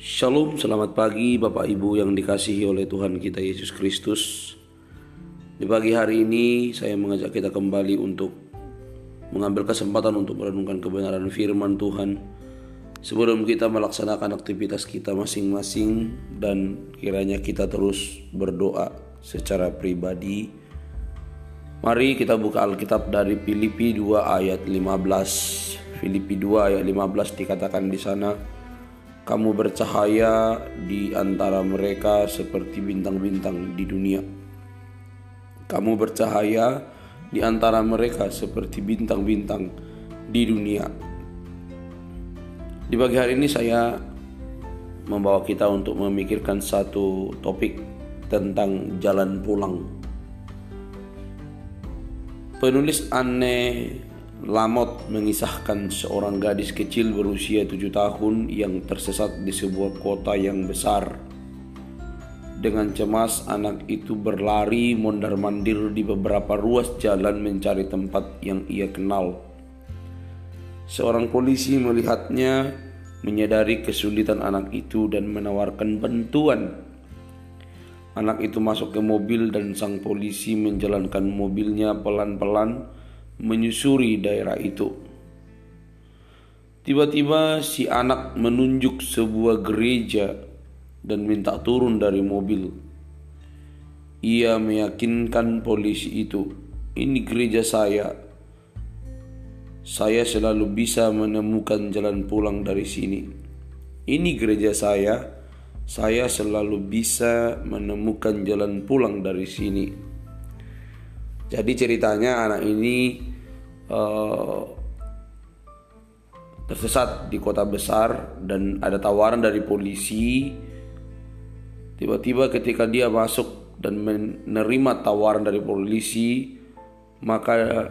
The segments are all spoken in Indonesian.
Shalom, selamat pagi Bapak Ibu yang dikasihi oleh Tuhan kita Yesus Kristus. Di pagi hari ini saya mengajak kita kembali untuk mengambil kesempatan untuk merenungkan kebenaran firman Tuhan sebelum kita melaksanakan aktivitas kita masing-masing dan kiranya kita terus berdoa secara pribadi. Mari kita buka Alkitab dari Filipi 2 ayat 15. Filipi 2 ayat 15 dikatakan di sana, kamu bercahaya di antara mereka seperti bintang-bintang di dunia. Kamu bercahaya di antara mereka seperti bintang-bintang di dunia. Di pagi hari ini saya membawa kita untuk memikirkan satu topik tentang jalan pulang. Penulis Anne Lamot mengisahkan seorang gadis kecil berusia tujuh tahun yang tersesat di sebuah kota yang besar. Dengan cemas, anak itu berlari mondar-mandir di beberapa ruas jalan mencari tempat yang ia kenal. Seorang polisi melihatnya, menyadari kesulitan anak itu, dan menawarkan bantuan. Anak itu masuk ke mobil, dan sang polisi menjalankan mobilnya pelan-pelan menyusuri daerah itu. Tiba-tiba si anak menunjuk sebuah gereja dan minta turun dari mobil. Ia meyakinkan polisi itu, "Ini gereja saya. Saya selalu bisa menemukan jalan pulang dari sini. Ini gereja saya. Saya selalu bisa menemukan jalan pulang dari sini." Jadi ceritanya anak ini uh, tersesat di kota besar dan ada tawaran dari polisi. Tiba-tiba ketika dia masuk dan menerima tawaran dari polisi, maka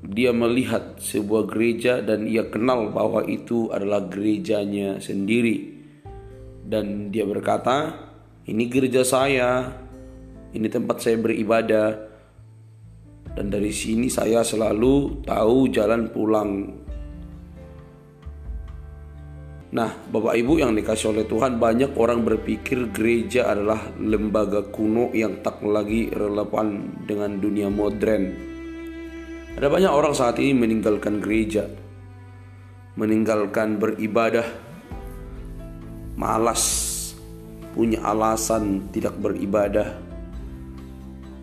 dia melihat sebuah gereja dan ia kenal bahwa itu adalah gerejanya sendiri. Dan dia berkata, "Ini gereja saya. Ini tempat saya beribadah." Dan dari sini saya selalu tahu jalan pulang. Nah, Bapak Ibu yang dikasih oleh Tuhan, banyak orang berpikir gereja adalah lembaga kuno yang tak lagi relevan dengan dunia modern. Ada banyak orang saat ini meninggalkan gereja, meninggalkan beribadah, malas, punya alasan tidak beribadah,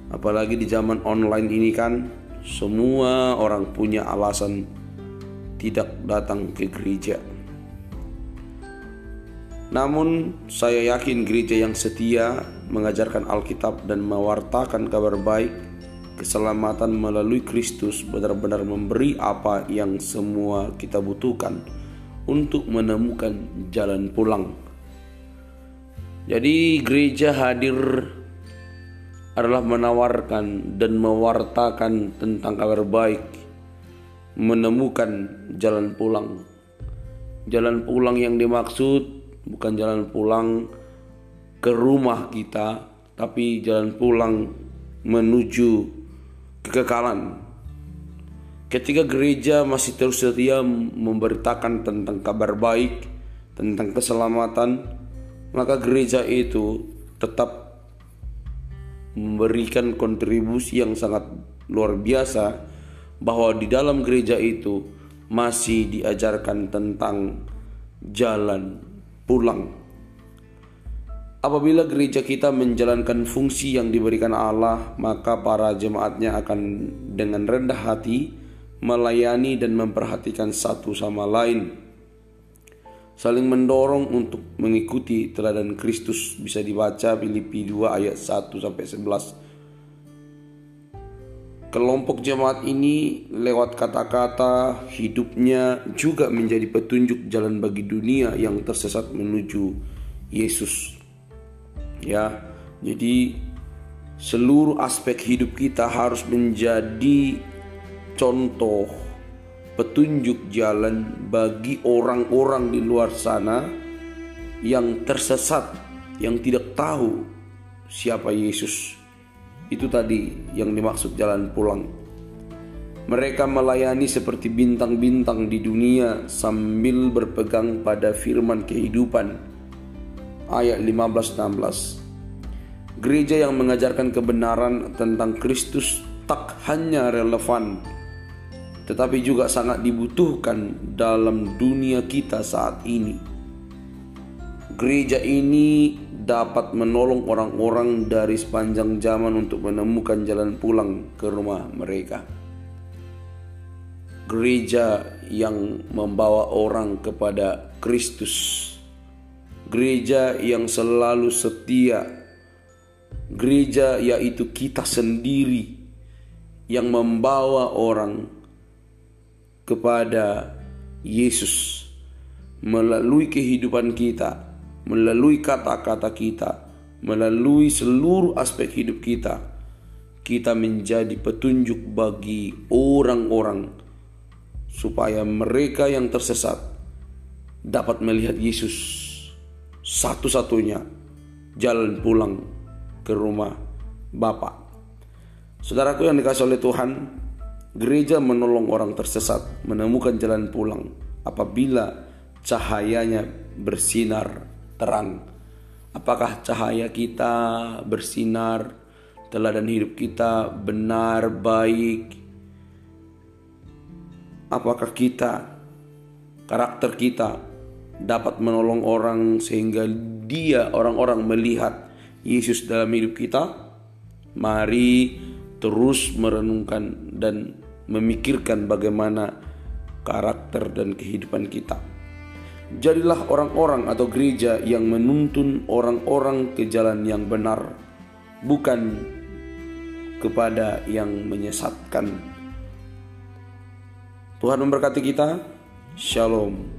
Apalagi di zaman online ini kan semua orang punya alasan tidak datang ke gereja. Namun saya yakin gereja yang setia mengajarkan Alkitab dan mewartakan kabar baik keselamatan melalui Kristus benar-benar memberi apa yang semua kita butuhkan untuk menemukan jalan pulang. Jadi gereja hadir adalah menawarkan dan mewartakan tentang kabar baik, menemukan jalan pulang. Jalan pulang yang dimaksud bukan jalan pulang ke rumah kita, tapi jalan pulang menuju kekekalan. Ketika gereja masih terus setia memberitakan tentang kabar baik, tentang keselamatan, maka gereja itu tetap memberikan kontribusi yang sangat luar biasa bahwa di dalam gereja itu masih diajarkan tentang jalan pulang. Apabila gereja kita menjalankan fungsi yang diberikan Allah, maka para jemaatnya akan dengan rendah hati melayani dan memperhatikan satu sama lain saling mendorong untuk mengikuti teladan Kristus bisa dibaca Filipi 2 ayat 1 sampai 11. Kelompok jemaat ini lewat kata-kata hidupnya juga menjadi petunjuk jalan bagi dunia yang tersesat menuju Yesus. Ya, jadi seluruh aspek hidup kita harus menjadi contoh petunjuk jalan bagi orang-orang di luar sana yang tersesat, yang tidak tahu siapa Yesus. Itu tadi yang dimaksud jalan pulang. Mereka melayani seperti bintang-bintang di dunia sambil berpegang pada firman kehidupan ayat 15-16. Gereja yang mengajarkan kebenaran tentang Kristus tak hanya relevan tetapi juga sangat dibutuhkan dalam dunia kita saat ini. Gereja ini dapat menolong orang-orang dari sepanjang zaman untuk menemukan jalan pulang ke rumah mereka. Gereja yang membawa orang kepada Kristus, gereja yang selalu setia, gereja yaitu kita sendiri yang membawa orang kepada Yesus melalui kehidupan kita, melalui kata-kata kita, melalui seluruh aspek hidup kita. Kita menjadi petunjuk bagi orang-orang supaya mereka yang tersesat dapat melihat Yesus satu-satunya jalan pulang ke rumah Bapa. Saudaraku yang dikasih oleh Tuhan, Gereja menolong orang tersesat menemukan jalan pulang apabila cahayanya bersinar terang. Apakah cahaya kita bersinar, teladan hidup kita benar, baik? Apakah kita, karakter kita dapat menolong orang sehingga dia orang-orang melihat Yesus dalam hidup kita? Mari terus merenungkan dan memikirkan bagaimana karakter dan kehidupan kita. Jadilah orang-orang atau gereja yang menuntun orang-orang ke jalan yang benar, bukan kepada yang menyesatkan. Tuhan memberkati kita. Shalom.